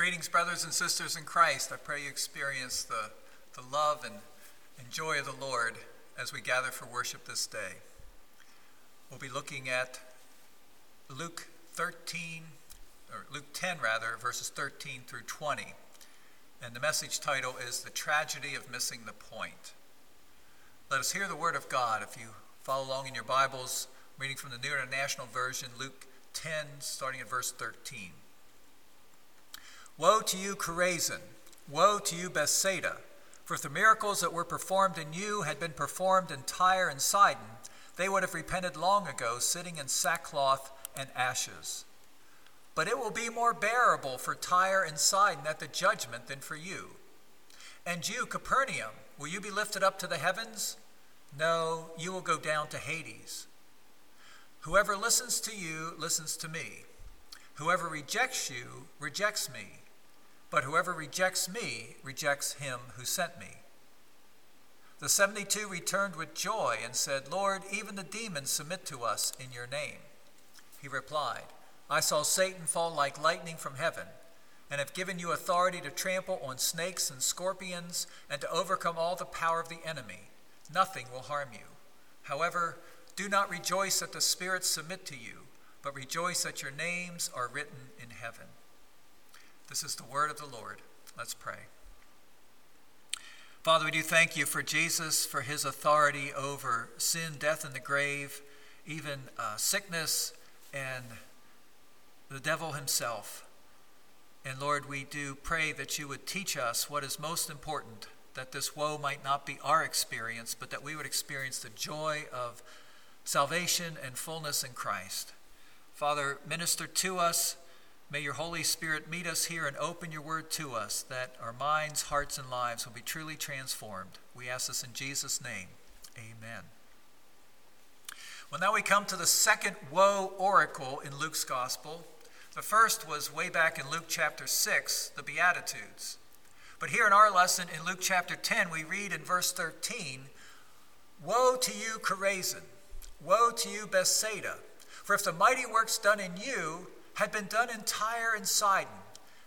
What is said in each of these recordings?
greetings, brothers and sisters in Christ. I pray you experience the, the love and, and joy of the Lord as we gather for worship this day. We'll be looking at Luke 13, or Luke 10 rather, verses 13 through 20. And the message title is The Tragedy of Missing the Point. Let us hear the word of God. If you follow along in your Bibles, reading from the New International Version, Luke 10, starting at verse 13. Woe to you, Chorazin! Woe to you, Bethsaida! For if the miracles that were performed in you had been performed in Tyre and Sidon, they would have repented long ago, sitting in sackcloth and ashes. But it will be more bearable for Tyre and Sidon at the judgment than for you. And you, Capernaum, will you be lifted up to the heavens? No, you will go down to Hades. Whoever listens to you listens to me. Whoever rejects you rejects me. But whoever rejects me rejects him who sent me. The 72 returned with joy and said, Lord, even the demons submit to us in your name. He replied, I saw Satan fall like lightning from heaven, and have given you authority to trample on snakes and scorpions, and to overcome all the power of the enemy. Nothing will harm you. However, do not rejoice that the spirits submit to you, but rejoice that your names are written in heaven. This is the word of the Lord. Let's pray. Father, we do thank you for Jesus, for his authority over sin, death, and the grave, even uh, sickness, and the devil himself. And Lord, we do pray that you would teach us what is most important, that this woe might not be our experience, but that we would experience the joy of salvation and fullness in Christ. Father, minister to us May your Holy Spirit meet us here and open your word to us that our minds, hearts, and lives will be truly transformed. We ask this in Jesus' name. Amen. Well, now we come to the second woe oracle in Luke's gospel. The first was way back in Luke chapter 6, the Beatitudes. But here in our lesson in Luke chapter 10, we read in verse 13 Woe to you, Chorazin! Woe to you, Bethsaida! For if the mighty works done in you had been done in Tyre and Sidon,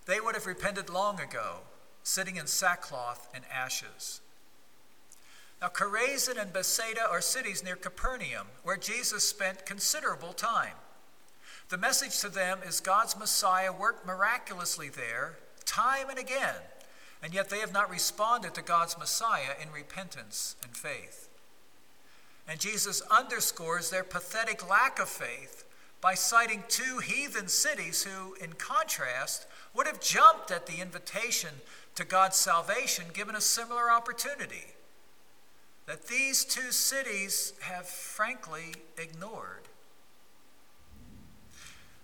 they would have repented long ago, sitting in sackcloth and ashes. Now, Chorazin and Bethsaida are cities near Capernaum, where Jesus spent considerable time. The message to them is God's Messiah worked miraculously there, time and again, and yet they have not responded to God's Messiah in repentance and faith. And Jesus underscores their pathetic lack of faith by citing two heathen cities who, in contrast, would have jumped at the invitation to God's salvation given a similar opportunity. That these two cities have frankly ignored.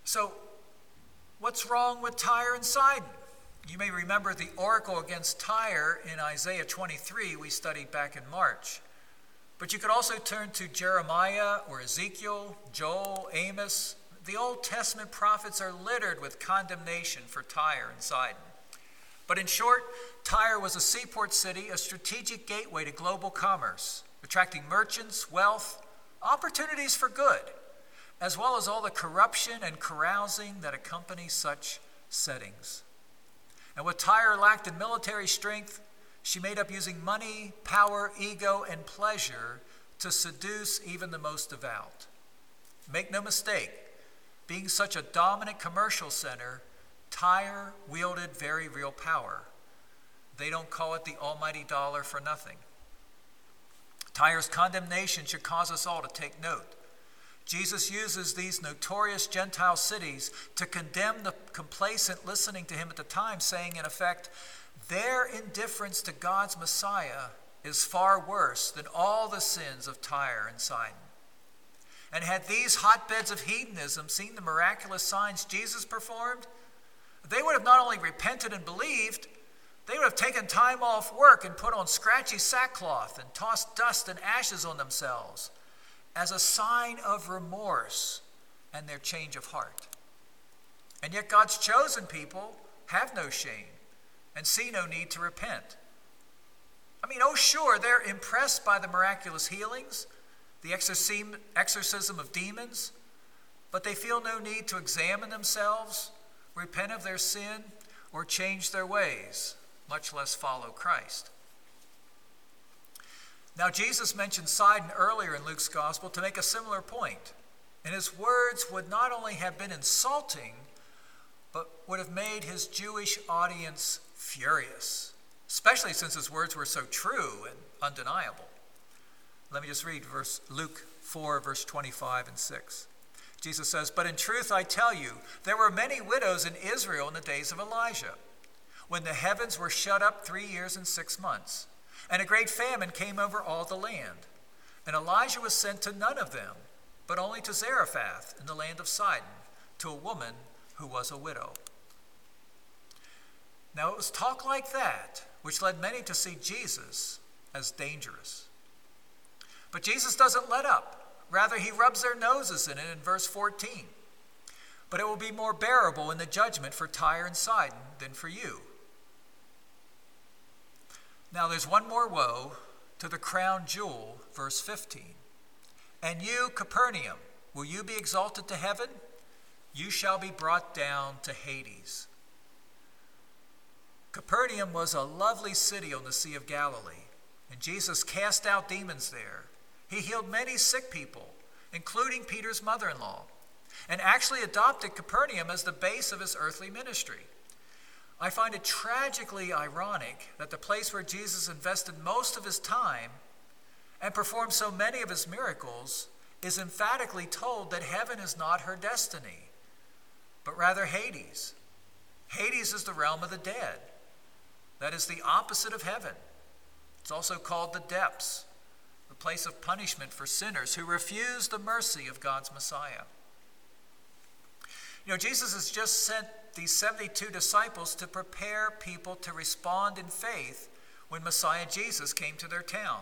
So, what's wrong with Tyre and Sidon? You may remember the oracle against Tyre in Isaiah 23 we studied back in March. But you could also turn to Jeremiah or Ezekiel, Joel, Amos. The Old Testament prophets are littered with condemnation for Tyre and Sidon. But in short, Tyre was a seaport city, a strategic gateway to global commerce, attracting merchants, wealth, opportunities for good, as well as all the corruption and carousing that accompany such settings. And what Tyre lacked in military strength, she made up using money, power, ego, and pleasure to seduce even the most devout. Make no mistake, being such a dominant commercial center, Tyre wielded very real power. They don't call it the almighty dollar for nothing. Tyre's condemnation should cause us all to take note. Jesus uses these notorious Gentile cities to condemn the complacent listening to him at the time, saying, in effect, their indifference to God's Messiah is far worse than all the sins of Tyre and Sidon. And had these hotbeds of hedonism seen the miraculous signs Jesus performed, they would have not only repented and believed, they would have taken time off work and put on scratchy sackcloth and tossed dust and ashes on themselves as a sign of remorse and their change of heart. And yet, God's chosen people have no shame and see no need to repent. I mean, oh, sure, they're impressed by the miraculous healings, the exorcism of demons, but they feel no need to examine themselves, repent of their sin, or change their ways, much less follow Christ. Now, Jesus mentioned Sidon earlier in Luke's gospel to make a similar point, and his words would not only have been insulting, but would have made his Jewish audience furious, especially since his words were so true and undeniable. Let me just read verse Luke 4 verse 25 and 6. Jesus says, "But in truth I tell you, there were many widows in Israel in the days of Elijah, when the heavens were shut up 3 years and 6 months, and a great famine came over all the land. And Elijah was sent to none of them, but only to Zarephath in the land of Sidon, to a woman who was a widow." Now it was talk like that which led many to see Jesus as dangerous. But Jesus doesn't let up. Rather, he rubs their noses in it in verse 14. But it will be more bearable in the judgment for Tyre and Sidon than for you. Now, there's one more woe to the crown jewel, verse 15. And you, Capernaum, will you be exalted to heaven? You shall be brought down to Hades. Capernaum was a lovely city on the Sea of Galilee, and Jesus cast out demons there. He healed many sick people, including Peter's mother in law, and actually adopted Capernaum as the base of his earthly ministry. I find it tragically ironic that the place where Jesus invested most of his time and performed so many of his miracles is emphatically told that heaven is not her destiny, but rather Hades. Hades is the realm of the dead. That is the opposite of heaven. It's also called the depths the place of punishment for sinners who refuse the mercy of God's Messiah. You know, Jesus has just sent these 72 disciples to prepare people to respond in faith when Messiah Jesus came to their town.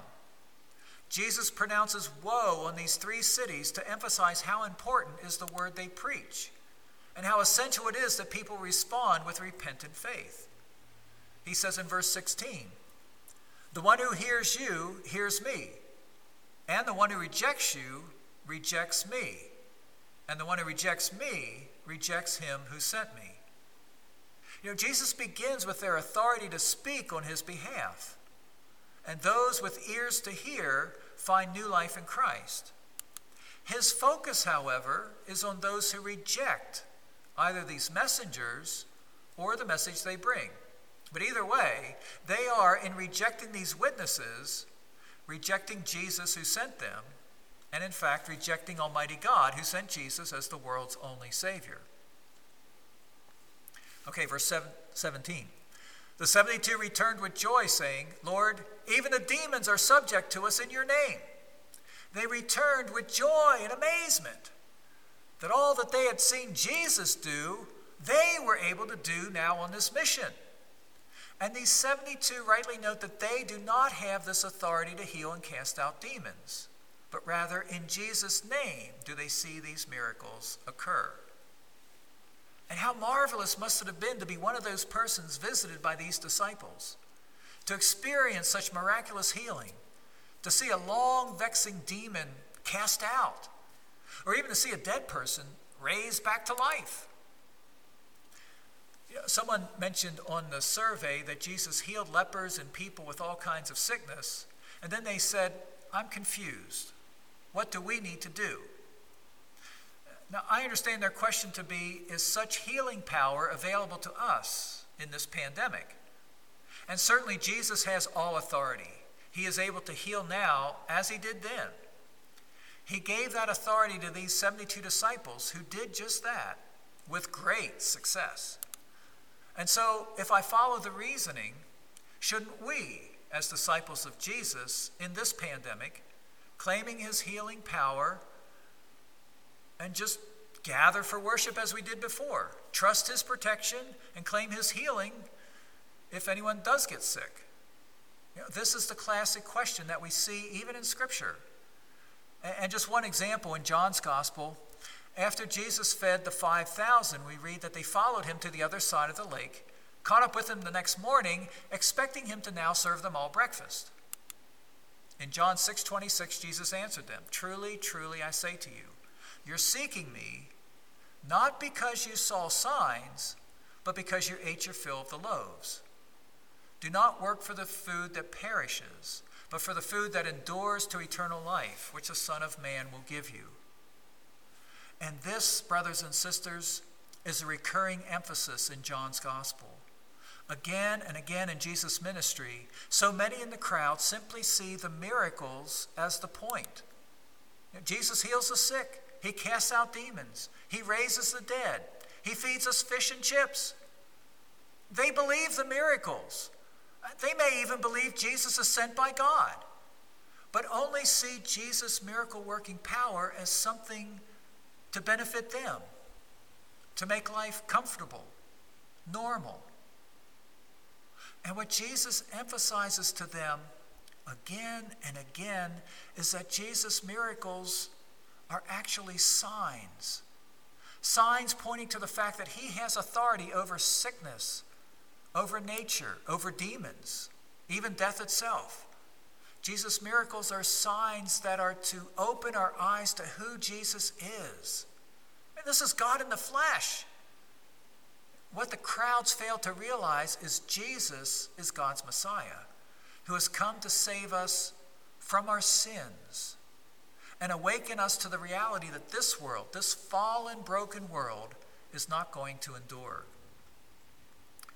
Jesus pronounces woe on these three cities to emphasize how important is the word they preach and how essential it is that people respond with repentant faith. He says in verse 16, The one who hears you hears me, and the one who rejects you rejects me. And the one who rejects me rejects him who sent me. You know, Jesus begins with their authority to speak on his behalf. And those with ears to hear find new life in Christ. His focus, however, is on those who reject either these messengers or the message they bring. But either way, they are, in rejecting these witnesses, rejecting Jesus who sent them, and in fact rejecting Almighty God who sent Jesus as the world's only Savior. Okay, verse 7, 17. The 72 returned with joy, saying, Lord, even the demons are subject to us in your name. They returned with joy and amazement that all that they had seen Jesus do, they were able to do now on this mission. And these 72 rightly note that they do not have this authority to heal and cast out demons, but rather in Jesus' name do they see these miracles occur. And how marvelous must it have been to be one of those persons visited by these disciples, to experience such miraculous healing, to see a long vexing demon cast out, or even to see a dead person raised back to life. Someone mentioned on the survey that Jesus healed lepers and people with all kinds of sickness, and then they said, I'm confused. What do we need to do? Now, I understand their question to be Is such healing power available to us in this pandemic? And certainly, Jesus has all authority. He is able to heal now as he did then. He gave that authority to these 72 disciples who did just that with great success. And so, if I follow the reasoning, shouldn't we, as disciples of Jesus in this pandemic, claiming his healing power, and just gather for worship as we did before, trust his protection, and claim his healing if anyone does get sick? You know, this is the classic question that we see even in Scripture. And just one example in John's Gospel after Jesus fed the 5,000, we read that they followed him to the other side of the lake, caught up with him the next morning, expecting him to now serve them all breakfast. In John 6:26 Jesus answered them, "Truly, truly I say to you, you're seeking me not because you saw signs, but because you ate your fill of the loaves. Do not work for the food that perishes, but for the food that endures to eternal life, which the Son of Man will give you. And this, brothers and sisters, is a recurring emphasis in John's Gospel. Again and again in Jesus' ministry, so many in the crowd simply see the miracles as the point. Jesus heals the sick, he casts out demons, he raises the dead, he feeds us fish and chips. They believe the miracles. They may even believe Jesus is sent by God, but only see Jesus' miracle working power as something to benefit them, to make life comfortable, normal. And what Jesus emphasizes to them again and again is that Jesus' miracles are actually signs. Signs pointing to the fact that he has authority over sickness, over nature, over demons, even death itself. Jesus' miracles are signs that are to open our eyes to who Jesus is. And this is God in the flesh. What the crowds fail to realize is Jesus is God's Messiah, who has come to save us from our sins and awaken us to the reality that this world, this fallen, broken world, is not going to endure.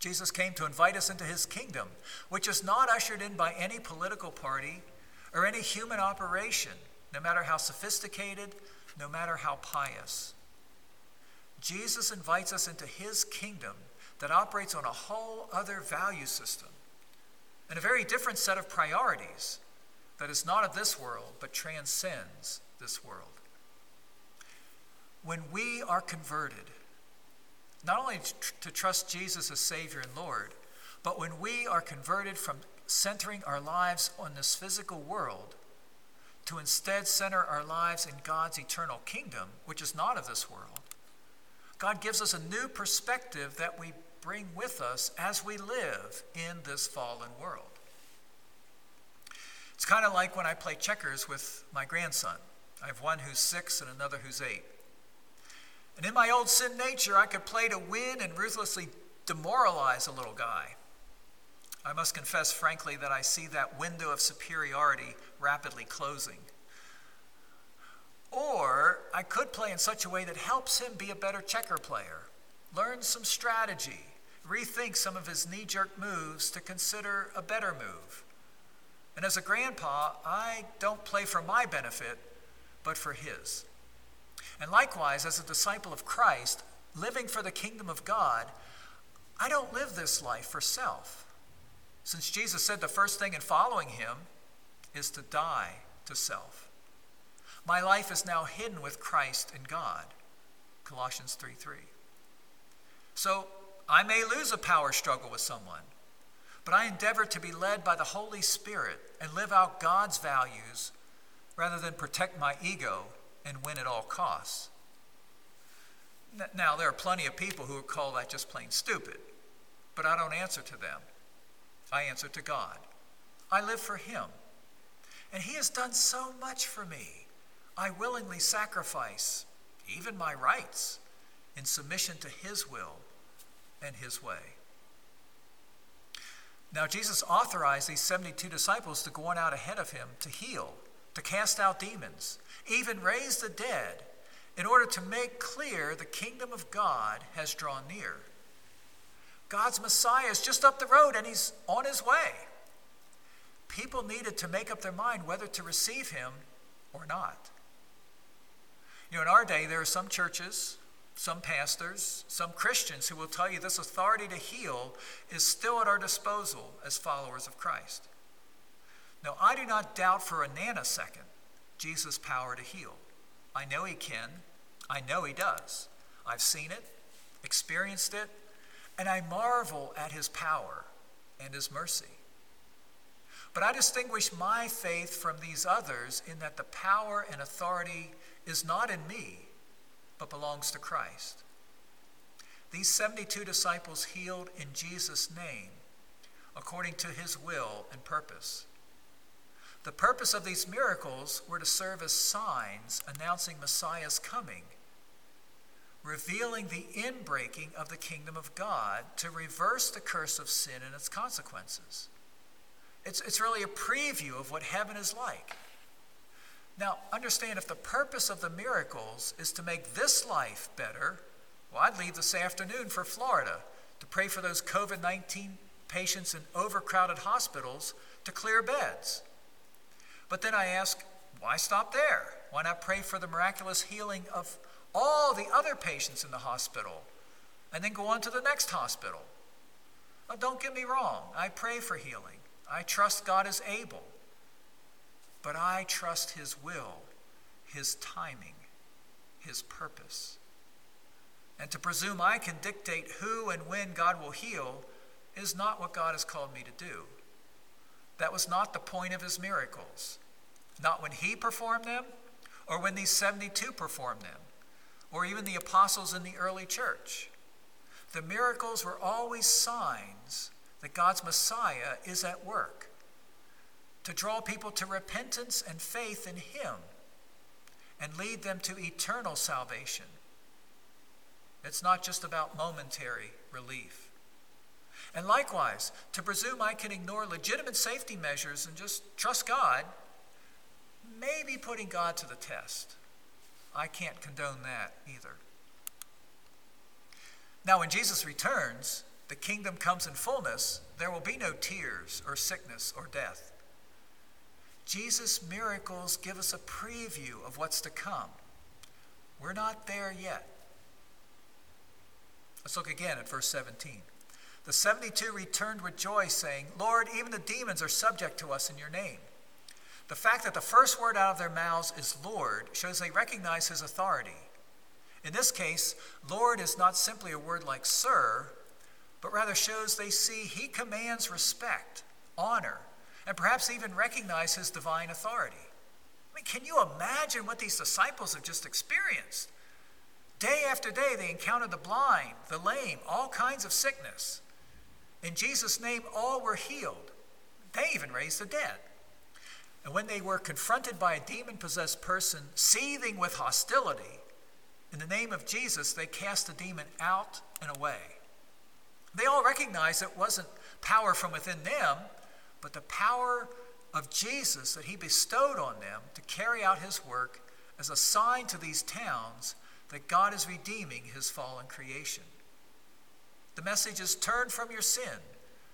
Jesus came to invite us into his kingdom, which is not ushered in by any political party or any human operation, no matter how sophisticated, no matter how pious. Jesus invites us into his kingdom that operates on a whole other value system and a very different set of priorities that is not of this world but transcends this world. When we are converted, not only to trust Jesus as Savior and Lord, but when we are converted from centering our lives on this physical world to instead center our lives in God's eternal kingdom, which is not of this world, God gives us a new perspective that we bring with us as we live in this fallen world. It's kind of like when I play checkers with my grandson. I have one who's six and another who's eight. And in my old sin nature, I could play to win and ruthlessly demoralize a little guy. I must confess, frankly, that I see that window of superiority rapidly closing. Or I could play in such a way that helps him be a better checker player, learn some strategy, rethink some of his knee jerk moves to consider a better move. And as a grandpa, I don't play for my benefit, but for his. And likewise, as a disciple of Christ, living for the kingdom of God, I don't live this life for self. Since Jesus said the first thing in following him is to die to self. My life is now hidden with Christ in God. Colossians 3 3. So I may lose a power struggle with someone, but I endeavor to be led by the Holy Spirit and live out God's values rather than protect my ego and win at all costs. Now, there are plenty of people who would call that just plain stupid, but I don't answer to them. I answer to God. I live for Him. And He has done so much for me. I willingly sacrifice even my rights in submission to His will and His way. Now, Jesus authorized these 72 disciples to go on out ahead of him to heal, to cast out demons, even raise the dead, in order to make clear the kingdom of God has drawn near. God's Messiah is just up the road and he's on his way. People needed to make up their mind whether to receive him or not. You know, in our day, there are some churches, some pastors, some Christians who will tell you this authority to heal is still at our disposal as followers of Christ. Now, I do not doubt for a nanosecond Jesus' power to heal. I know he can, I know he does. I've seen it, experienced it, and I marvel at his power and his mercy. But I distinguish my faith from these others in that the power and authority is not in me, but belongs to Christ. These 72 disciples healed in Jesus' name, according to his will and purpose. The purpose of these miracles were to serve as signs announcing Messiah's coming. revealing the inbreaking of the kingdom of God to reverse the curse of sin and its consequences. It's, it's really a preview of what heaven is like. Now, understand if the purpose of the miracles is to make this life better, well, I'd leave this afternoon for Florida to pray for those COVID 19 patients in overcrowded hospitals to clear beds. But then I ask, why stop there? Why not pray for the miraculous healing of all the other patients in the hospital and then go on to the next hospital? Now, don't get me wrong, I pray for healing. I trust God is able. But I trust His will, His timing, His purpose. And to presume I can dictate who and when God will heal is not what God has called me to do. That was not the point of His miracles. Not when He performed them, or when these 72 performed them, or even the apostles in the early church. The miracles were always signs that God's Messiah is at work to draw people to repentance and faith in Him and lead them to eternal salvation. It's not just about momentary relief. And likewise, to presume I can ignore legitimate safety measures and just trust God may be putting God to the test. I can't condone that either. Now, when Jesus returns, the kingdom comes in fullness, there will be no tears or sickness or death. Jesus' miracles give us a preview of what's to come. We're not there yet. Let's look again at verse 17. The 72 returned with joy, saying, Lord, even the demons are subject to us in your name. The fact that the first word out of their mouths is Lord shows they recognize his authority. In this case, Lord is not simply a word like sir, but rather shows they see he commands respect, honor, and perhaps even recognize his divine authority. I mean, can you imagine what these disciples have just experienced? Day after day, they encountered the blind, the lame, all kinds of sickness. In Jesus' name, all were healed. They even raised the dead. And when they were confronted by a demon possessed person seething with hostility, in the name of Jesus, they cast the demon out and away. They all recognized it wasn't power from within them, but the power of Jesus that he bestowed on them to carry out his work as a sign to these towns that God is redeeming his fallen creation. The message is turn from your sin,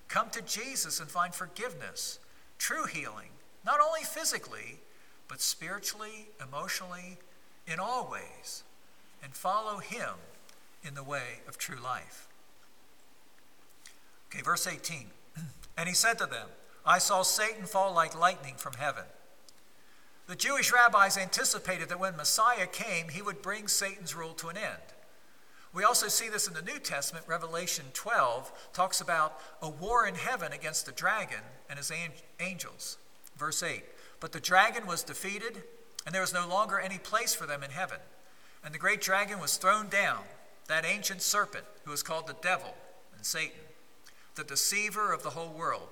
come to Jesus and find forgiveness, true healing, not only physically, but spiritually, emotionally, in all ways, and follow him in the way of true life. Okay, verse 18. And he said to them, I saw Satan fall like lightning from heaven. The Jewish rabbis anticipated that when Messiah came, he would bring Satan's rule to an end. We also see this in the New Testament. Revelation 12 talks about a war in heaven against the dragon and his angels. Verse 8 But the dragon was defeated, and there was no longer any place for them in heaven. And the great dragon was thrown down, that ancient serpent who is called the devil and Satan, the deceiver of the whole world.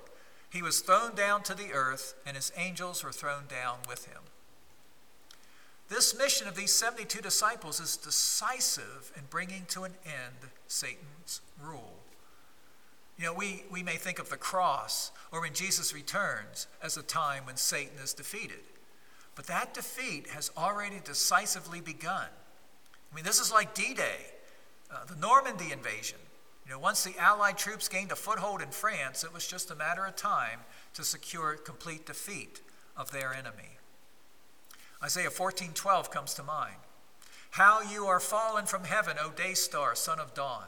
He was thrown down to the earth, and his angels were thrown down with him. This mission of these 72 disciples is decisive in bringing to an end Satan's rule. You know, we, we may think of the cross or when Jesus returns as a time when Satan is defeated. But that defeat has already decisively begun. I mean, this is like D Day, uh, the Normandy invasion. You know, once the Allied troops gained a foothold in France, it was just a matter of time to secure complete defeat of their enemy. Isaiah 14:12 comes to mind. How you are fallen from heaven, O day star, son of dawn.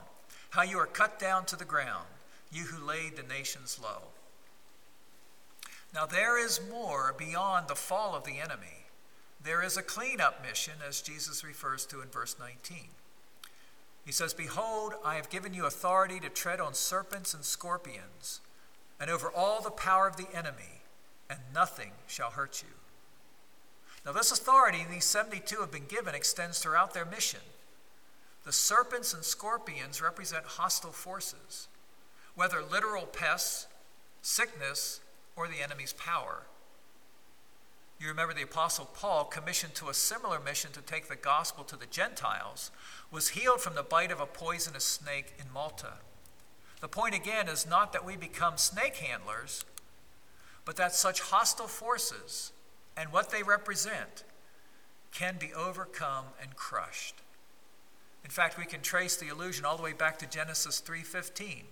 How you are cut down to the ground, you who laid the nations low. Now there is more beyond the fall of the enemy. There is a cleanup mission, as Jesus refers to in verse 19. He says, Behold, I have given you authority to tread on serpents and scorpions, and over all the power of the enemy, and nothing shall hurt you. Now, this authority these 72 have been given extends throughout their mission. The serpents and scorpions represent hostile forces, whether literal pests, sickness, or the enemy's power. You remember the Apostle Paul, commissioned to a similar mission to take the gospel to the Gentiles, was healed from the bite of a poisonous snake in Malta. The point again is not that we become snake handlers, but that such hostile forces and what they represent can be overcome and crushed. In fact, we can trace the allusion all the way back to Genesis 3:15,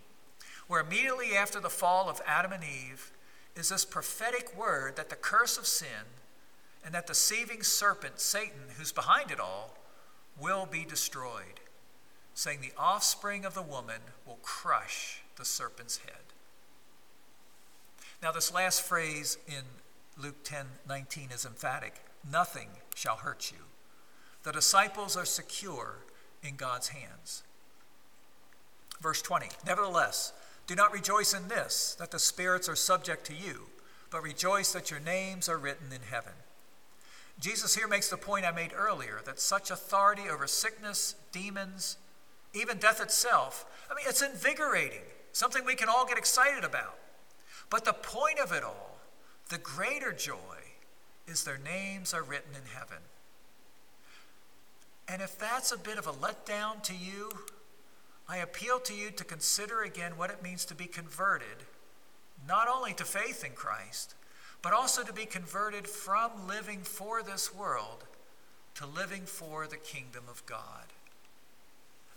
where immediately after the fall of Adam and Eve is this prophetic word that the curse of sin and that the deceiving serpent Satan, who's behind it all, will be destroyed, saying the offspring of the woman will crush the serpent's head. Now, this last phrase in Luke 10 19 is emphatic nothing shall hurt you. The disciples are secure in God's hands. Verse 20 Nevertheless, do not rejoice in this, that the spirits are subject to you, but rejoice that your names are written in heaven. Jesus here makes the point I made earlier that such authority over sickness, demons, even death itself, I mean, it's invigorating, something we can all get excited about. But the point of it all, the greater joy, is their names are written in heaven. And if that's a bit of a letdown to you, I appeal to you to consider again what it means to be converted, not only to faith in Christ, but also to be converted from living for this world to living for the kingdom of God.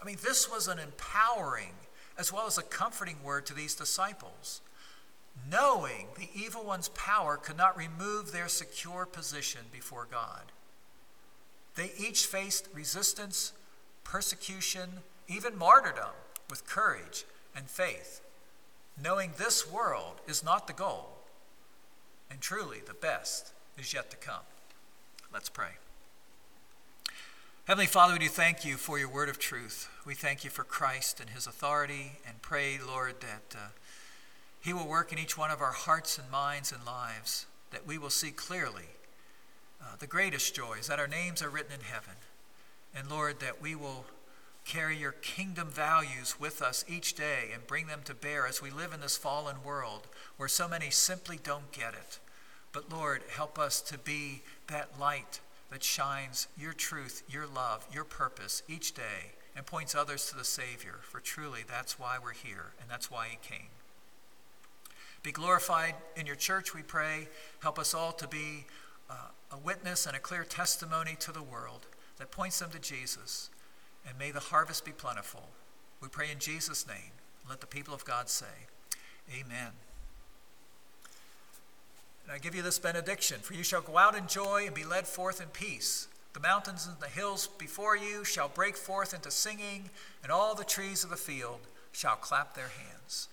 I mean, this was an empowering as well as a comforting word to these disciples. Knowing the evil one's power could not remove their secure position before God. They each faced resistance, persecution, even martyrdom with courage and faith, knowing this world is not the goal and truly, the best is yet to come. Let's pray. Heavenly Father, we do thank you for your word of truth. We thank you for Christ and his authority and pray, Lord, that uh, he will work in each one of our hearts and minds and lives, that we will see clearly uh, the greatest joys, that our names are written in heaven. And Lord, that we will carry your kingdom values with us each day and bring them to bear as we live in this fallen world where so many simply don't get it. But Lord, help us to be that light that shines your truth, your love, your purpose each day and points others to the Savior. For truly, that's why we're here and that's why He came. Be glorified in your church, we pray. Help us all to be uh, a witness and a clear testimony to the world that points them to Jesus and may the harvest be plentiful. We pray in Jesus' name. Let the people of God say, Amen. And I give you this benediction For you shall go out in joy and be led forth in peace. The mountains and the hills before you shall break forth into singing, and all the trees of the field shall clap their hands.